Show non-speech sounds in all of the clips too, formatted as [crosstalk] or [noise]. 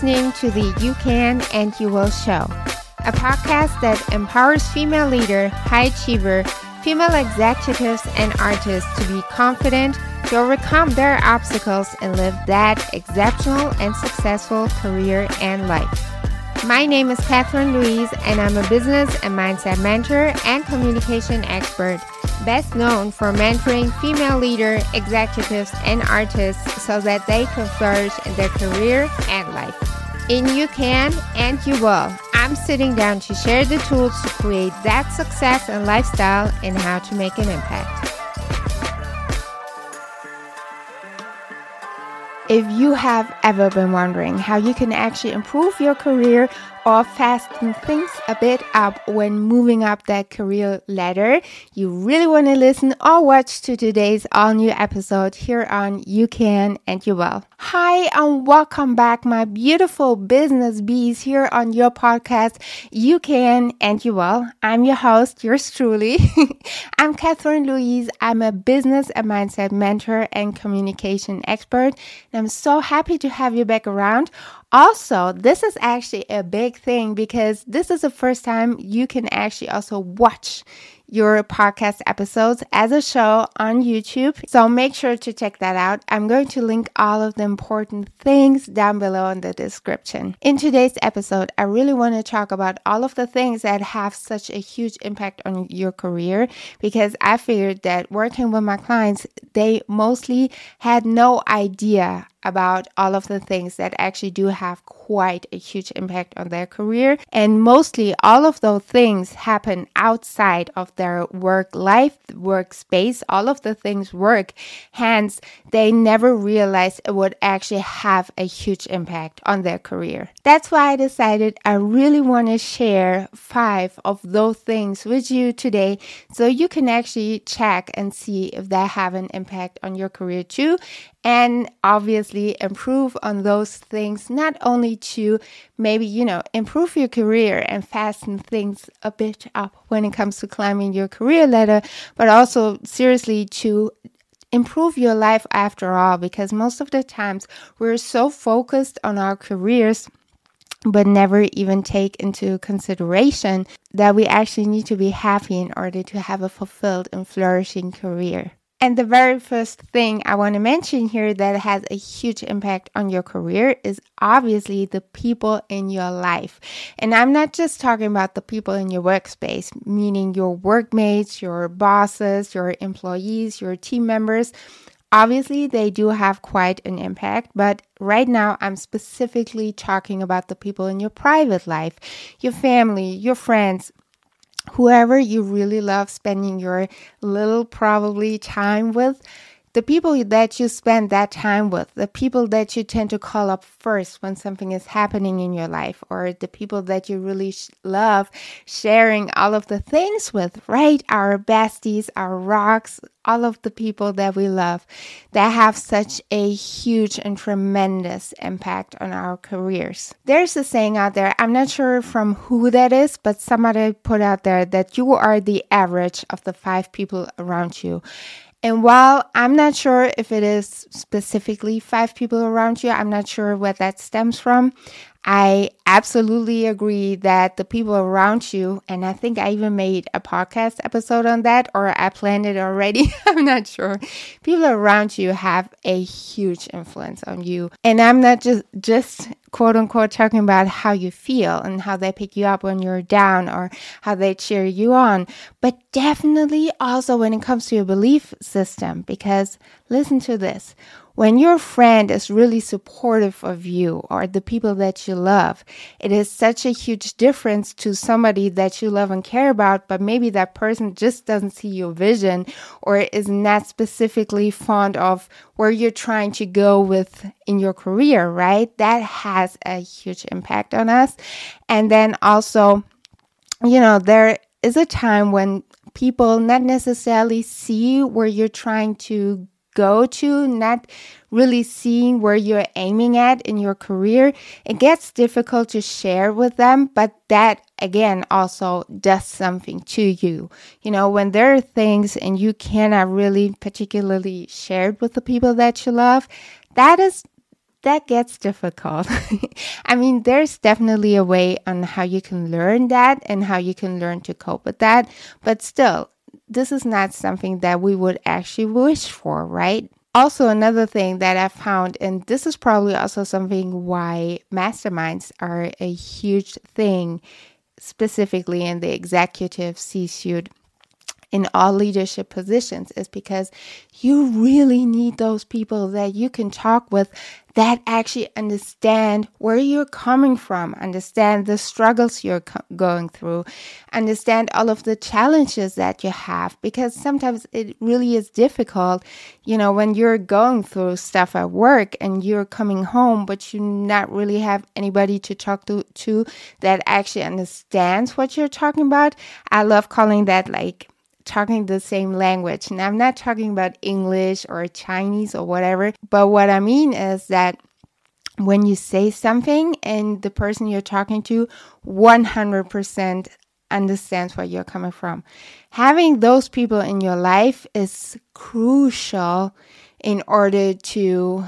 listening to the You Can and You Will Show, a podcast that empowers female leader, high achiever, female executives, and artists to be confident, to overcome their obstacles, and live that exceptional and successful career and life. My name is Kathrine Louis, and I'm a business and mindset mentor and communication expert, best known for mentoring female leader, executives, and artists so that they can flourish in their career and life. In You Can and You Will, I'm sitting down to share the tools to create that success and lifestyle and how to make an impact. If you have ever been wondering how you can actually improve your career or fasten things a bit up when moving up that career ladder, you really want to listen or watch to today's all new episode here on You Can and You Will. Hi, and welcome back, my beautiful business bees here on your podcast, You Can and You Will. I'm your host, yours truly. [laughs] I'm Kathrine Louis. I'm a business and mindset mentor and communication expert. I'm so happy to have you back around. Also, this is actually a big thing because this is the first time you can actually also watch your podcast episodes as a show on YouTube. So make sure to check that out. I'm going to link all of the important things down below in the description. In today's episode, I really want to talk about all of the things that have such a huge impact on your career because I figured that working with my clients, they mostly had no idea about all of the things that actually do have quite a huge impact on their career. And mostly all of those things happen outside of their work life, workspace. All of the things work. Hence, they never realize it would actually have a huge impact on their career. That's why I decided I really want to share five of those things with you today so you can actually check and see if they have an impact on your career too and obviously improve on those things, not only to maybe, you know, improve your career and fasten things a bit up when it comes to climbing your career ladder, but also seriously to improve your life after all, because most of the times we're so focused on our careers but never even take into consideration that we actually need to be happy in order to have a fulfilled and flourishing career. And the very first thing I want to mention here that has a huge impact on your career is obviously the people in your life. And I'm not just talking about the people in your workspace, meaning your workmates, your bosses, your employees, your team members. Obviously, they do have quite an impact, but right now I'm specifically talking about the people in your private life, your family, your friends, whoever you really love spending your little probably time with the people that you spend that time with, the people that you tend to call up first when something is happening in your life, or the people that you really sh- love sharing all of the things with, right? Our besties, our rocks, all of the people that we love that have such a huge and tremendous impact on our careers. There's a saying out there, I'm not sure from who that is, but somebody put out there that you are the average of the five people around you. And while I'm not sure if it is specifically five people around you, I'm not sure where that stems from. I absolutely agree that the people around you, and I think I even made a podcast episode on that, or I planned it already. [laughs] I'm not sure. People around you have a huge influence on you. And I'm not just, just quote unquote talking about how you feel and how they pick you up when you're down or how they cheer you on, but definitely also when it comes to your belief system. Because listen to this when your friend is really supportive of you or the people that you love, it is such a huge difference to somebody that you love and care about, but maybe that person just doesn't see your vision or is not specifically fond of where you're trying to go with in your career, right? That has a huge impact on us. And then also, you know, there is a time when people not necessarily see where you're trying to go to, not really seeing where you're aiming at in your career, it gets difficult to share with them, but that again also does something to you. You know, when there are things and you cannot really particularly share it with the people that you love, that is that gets difficult. [laughs] I mean, there's definitely a way on how you can learn that and how you can learn to cope with that. But still, this is not something that we would actually wish for, right? Also, another thing that I found, and this is probably also something why masterminds are a huge thing, specifically in the executive C suite in all leadership positions is because you really need those people that you can talk with that actually understand where you're coming from, understand the struggles you're co- going through, understand all of the challenges that you have, because sometimes it really is difficult, you know, when you're going through stuff at work and you're coming home, but you not really have anybody to talk to, to that actually understands what you're talking about. I love calling that like talking the same language. And I'm not talking about English or Chinese or whatever, but what I mean is that when you say something and the person you're talking to 100% understands where you're coming from. Having those people in your life is crucial in order to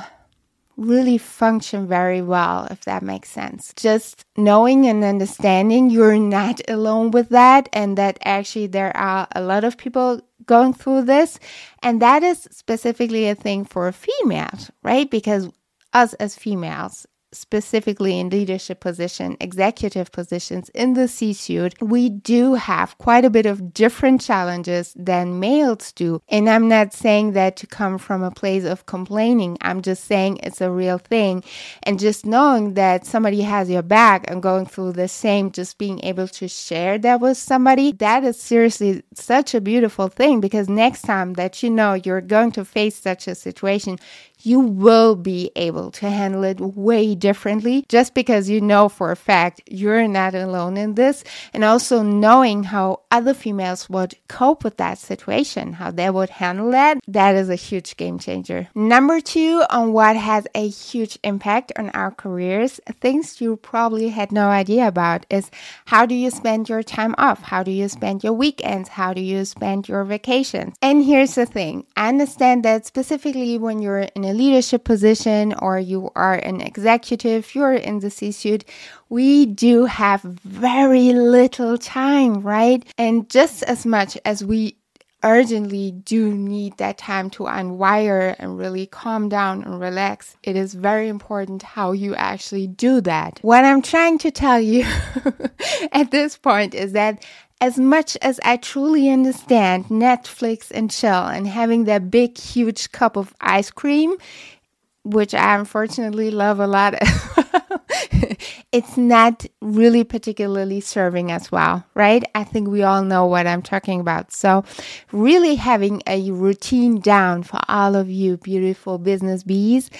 really function very well, if that makes sense. Just knowing and understanding you're not alone with that, and that actually there are a lot of people going through this. And that is specifically a thing for females, right? Because us as females, specifically in leadership position, executive positions in the C-suite, we do have quite a bit of different challenges than males do. And I'm not saying that to come from a place of complaining. I'm just saying it's a real thing. And just knowing that somebody has your back and going through the same, just being able to share that with somebody, that is seriously such a beautiful thing because next time that you know you're going to face such a situation, you will be able to handle it way differently just because you know for a fact you're not alone in this. And also knowing how other females would cope with that situation, how they would handle that, that is a huge game changer. Number two, on what has a huge impact on our careers, things you probably had no idea about is how do you spend your time off? How do you spend your weekends? How do you spend your vacations? And here's the thing I understand that specifically when you're in a leadership position or you are an executive, you're in the C suite, we do have very little time, right? And just as much as we urgently do need that time to unwire and really calm down and relax, it is very important how you actually do that. What I'm trying to tell you [laughs] at this point is that as much as I truly understand Netflix and chill and having that big, huge cup of ice cream, which I unfortunately love a lot, [laughs] it's not really particularly serving as well, right? I think we all know what I'm talking about. So, really having a routine down for all of you beautiful business bees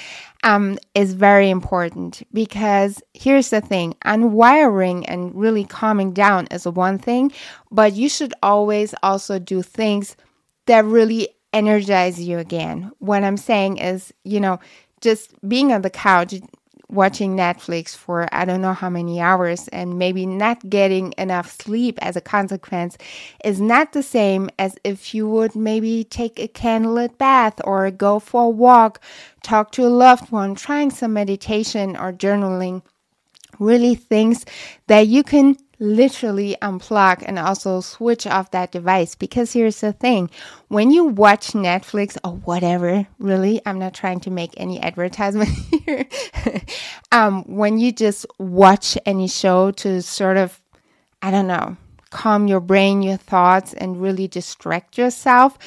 um, is very important because here's the thing unwiring and really calming down is one thing, but you should always also do things that really energize you again. What I'm saying is, you know, just being on the couch watching Netflix for I don't know how many hours and maybe not getting enough sleep as a consequence is not the same as if you would maybe take a candlelit bath or go for a walk, talk to a loved one, trying some meditation or journaling. Really things that you can literally unplug and also switch off that device. Because here's the thing when you watch Netflix or whatever, really, I'm not trying to make any advertisement [laughs] here. [laughs] um, when you just watch any show to sort of, I don't know, calm your brain, your thoughts, and really distract yourself,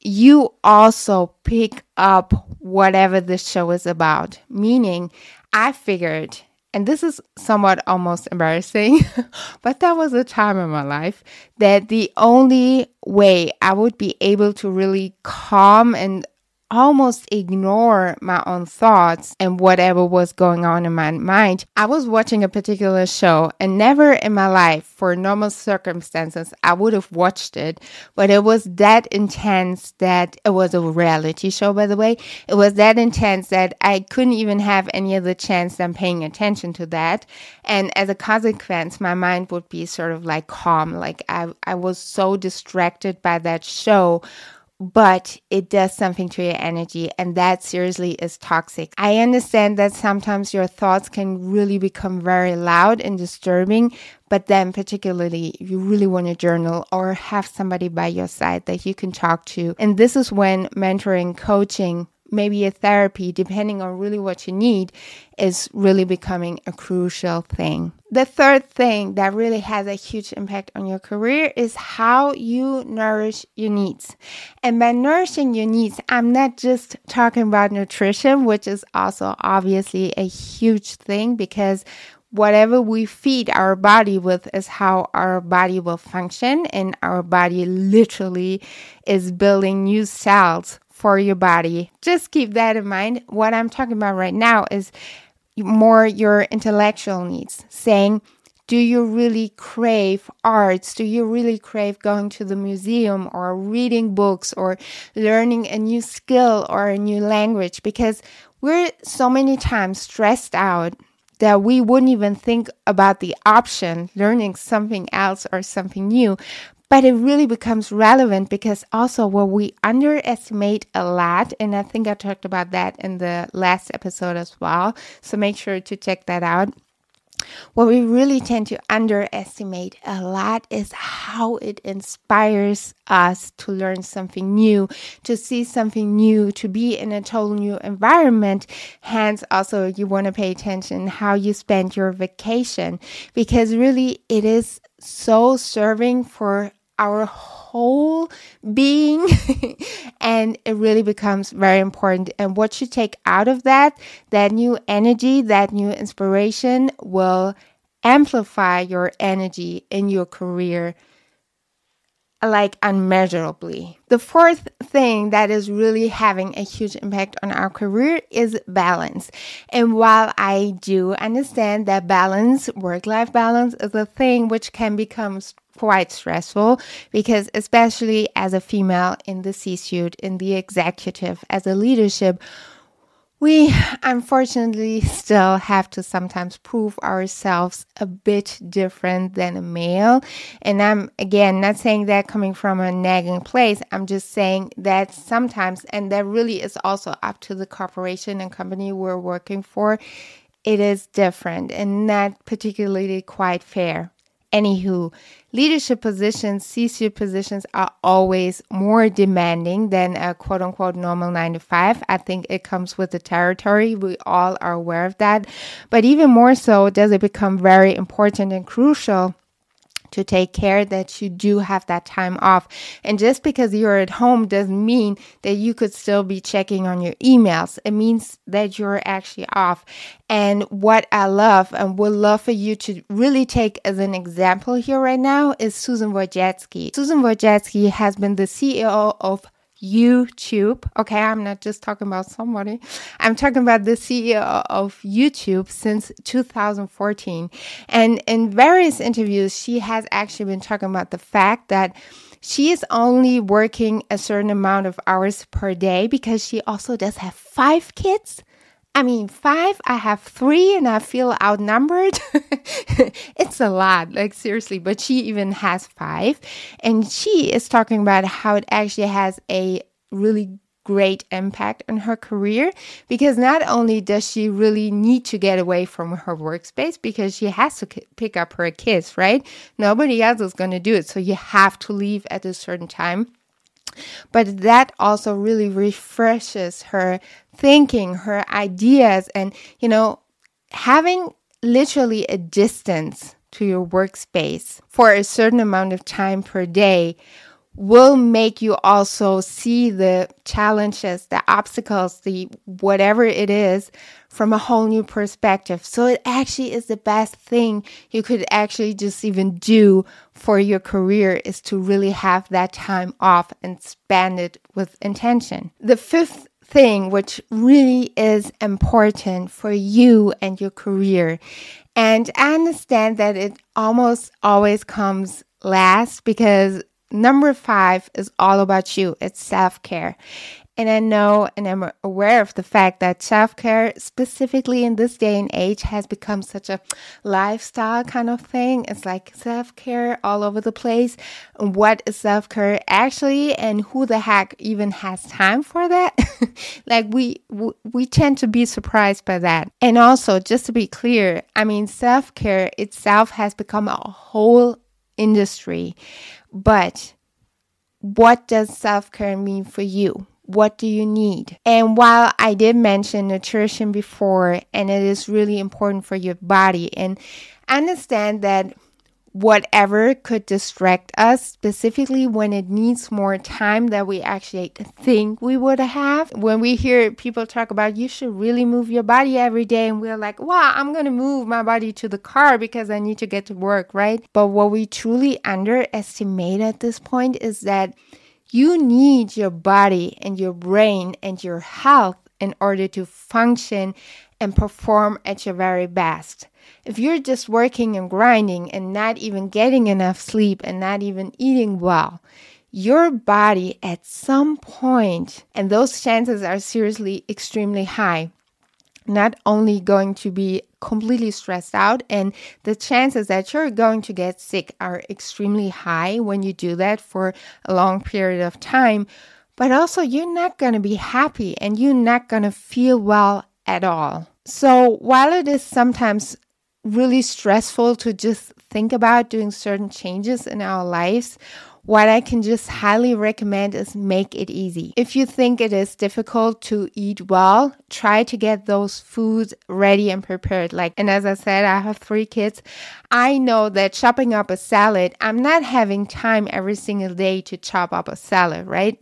you also pick up whatever the show is about. Meaning, I figured and this is somewhat almost embarrassing, [laughs] but that was a time in my life that the only way I would be able to really calm and almost ignore my own thoughts and whatever was going on in my mind. I was watching a particular show, and never in my life, for normal circumstances, I would have watched it, but it was that intense that it was a reality show, by the way. It was that intense that I couldn't even have any other chance than paying attention to that. And as a consequence, my mind would be sort of like calm. Like I, I was so distracted by that show but it does something to your energy and that seriously is toxic. I understand that sometimes your thoughts can really become very loud and disturbing, but then particularly you really want to journal or have somebody by your side that you can talk to. And this is when mentoring, coaching, maybe a therapy, depending on really what you need, is really becoming a crucial thing. The third thing that really has a huge impact on your career is how you nourish your needs. And by nourishing your needs, I'm not just talking about nutrition, which is also obviously a huge thing because whatever we feed our body with is how our body will function and our body literally is building new cells for your body. Just keep that in mind. What I'm talking about right now is more your intellectual needs, saying, do you really crave arts? Do you really crave going to the museum or reading books or learning a new skill or a new language? Because we're so many times stressed out that we wouldn't even think about the option learning something else or something new. But it really becomes relevant because also what we underestimate a lot, and I think I talked about that in the last episode as well. So make sure to check that out. What we really tend to underestimate a lot is how it inspires us to learn something new, to see something new, to be in a total new environment. Hence, also, you want to pay attention how you spend your vacation because really it is so serving for our whole being. [laughs] And it really becomes very important. And what you take out of that that new energy that new inspiration will amplify your energy in your career like unmeasurably. The fourth thing that is really having a huge impact on our career is balance. And while I do understand that balance, work life balance, is a thing which can become quite stressful because, especially as a female in the C suite, in the executive, as a leadership, we unfortunately still have to sometimes prove ourselves a bit different than a male. And I'm again not saying that coming from a nagging place. I'm just saying that sometimes, and that really is also up to the corporation and company we're working for, it is different and not particularly quite fair. Anywho, leadership positions, C suite positions are always more demanding than a quote unquote normal nine to five. I think it comes with the territory. We all are aware of that. But even more so, does it become very important and crucial to take care that you do have that time off. And just because you're at home doesn't mean that you could still be checking on your emails. It means that you're actually off. And what I love and would love for you to really take as an example here right now is Susan Wojcicki. Susan Wojcicki has been the CEO of YouTube. Okay, I'm not just talking about somebody. I'm talking about the CEO of YouTube since 2014. And in various interviews, she has actually been talking about the fact that she is only working a certain amount of hours per day because she also does have five kids. I mean, five, I have three and I feel outnumbered. [laughs] it's a lot, like seriously, but she even has five. And she is talking about how it actually has a really great impact on her career because not only does she really need to get away from her workspace because she has to pick up her kids, right? Nobody else is going to do it. So you have to leave at a certain time. But that also really refreshes her thinking, her ideas, and, you know, having literally a distance to your workspace for a certain amount of time per day will make you also see the challenges, the obstacles, the whatever it is from a whole new perspective. So it actually is the best thing you could actually just even do for your career is to really have that time off and spend it with intention. The fifth thing which really is important for you and your career. And I understand that it almost always comes last because Number five is all about you. It's self care. And I know and I'm aware of the fact that self care, specifically in this day and age, has become such a lifestyle kind of thing. It's like self care all over the place. What is self care actually? And who the heck even has time for that? [laughs] like we, we tend to be surprised by that. And also, just to be clear, I mean, self care itself has become a whole industry. But what does self care mean for you? What do you need? And while I did mention nutrition before, and it is really important for your body, and understand that whatever could distract us, specifically when it needs more time that we actually think we would have. When we hear people talk about you should really move your body every day, and we're like, wow, I'm to move my body to the car because I need to get to work, right? But what we truly underestimate at this point is that you need your body and your brain and your health in order to function and perform at your very best. If you're just working and grinding and not even getting enough sleep and not even eating well, your body at some point, and those chances are seriously extremely high, not only going to be completely stressed out, and the chances that you're going to get sick are extremely high when you do that for a long period of time, but also you're not going to be happy and you're not going to feel well at all. So, while it is sometimes really stressful to just think about doing certain changes in our lives, what I can just highly recommend is make it easy. If you think it is difficult to eat well, try to get those foods ready and prepared. Like, and as I said, I have three kids. I know that chopping up a salad, I'm not having time every single day to chop up a salad, right?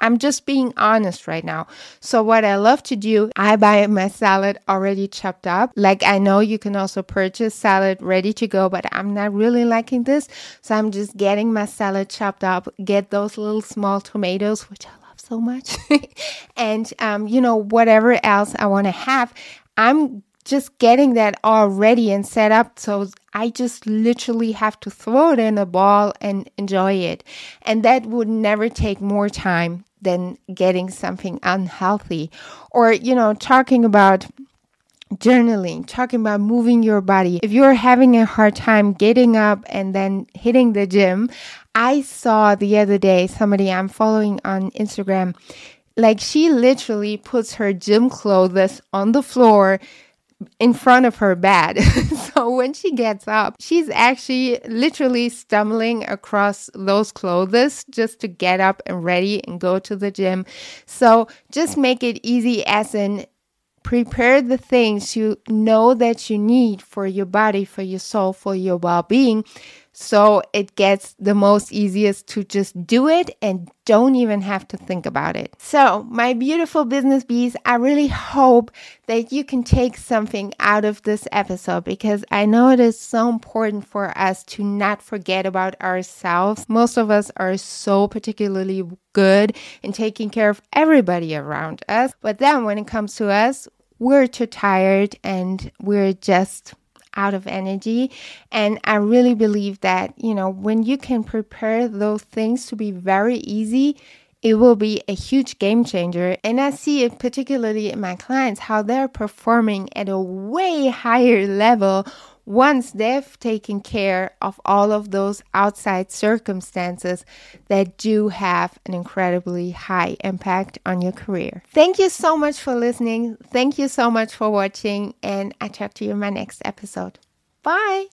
I'm just being honest right now. So, what I love to do, I buy my salad already chopped up. Like, I know you can also purchase salad ready to go, but I'm not really liking this. So, I'm just getting my salad chopped up, get those little small tomatoes, which I love so much, [laughs] and, um, you know, whatever else I want to have. I'm just getting that all ready and set up so I just literally have to throw it in a ball and enjoy it. And that would never take more time than getting something unhealthy. Or, you know, talking about journaling, talking about moving your body. If you're having a hard time getting up and then hitting the gym, I saw the other day somebody I'm following on Instagram like she literally puts her gym clothes on the floor in front of her bed. [laughs] so when she gets up, she's actually literally stumbling across those clothes just to get up and ready and go to the gym. So just make it easy as in prepare the things you know that you need for your body, for your soul, for your well-being so it gets the most easiest to just do it and don't even have to think about it. So, my beautiful business bees, I really hope that you can take something out of this episode because I know it is so important for us to not forget about ourselves. Most of us are so particularly good in taking care of everybody around us, but then when it comes to us, we're too tired and we're just out of energy. And I really believe that, you know, when you can prepare those things to be very easy, it will be a huge game changer. And I see it particularly in my clients how they're performing at a way higher level once they've taken care of all of those outside circumstances that do have an incredibly high impact on your career. Thank you so much for listening. Thank you so much for watching, and I talk to you in my next episode. Bye.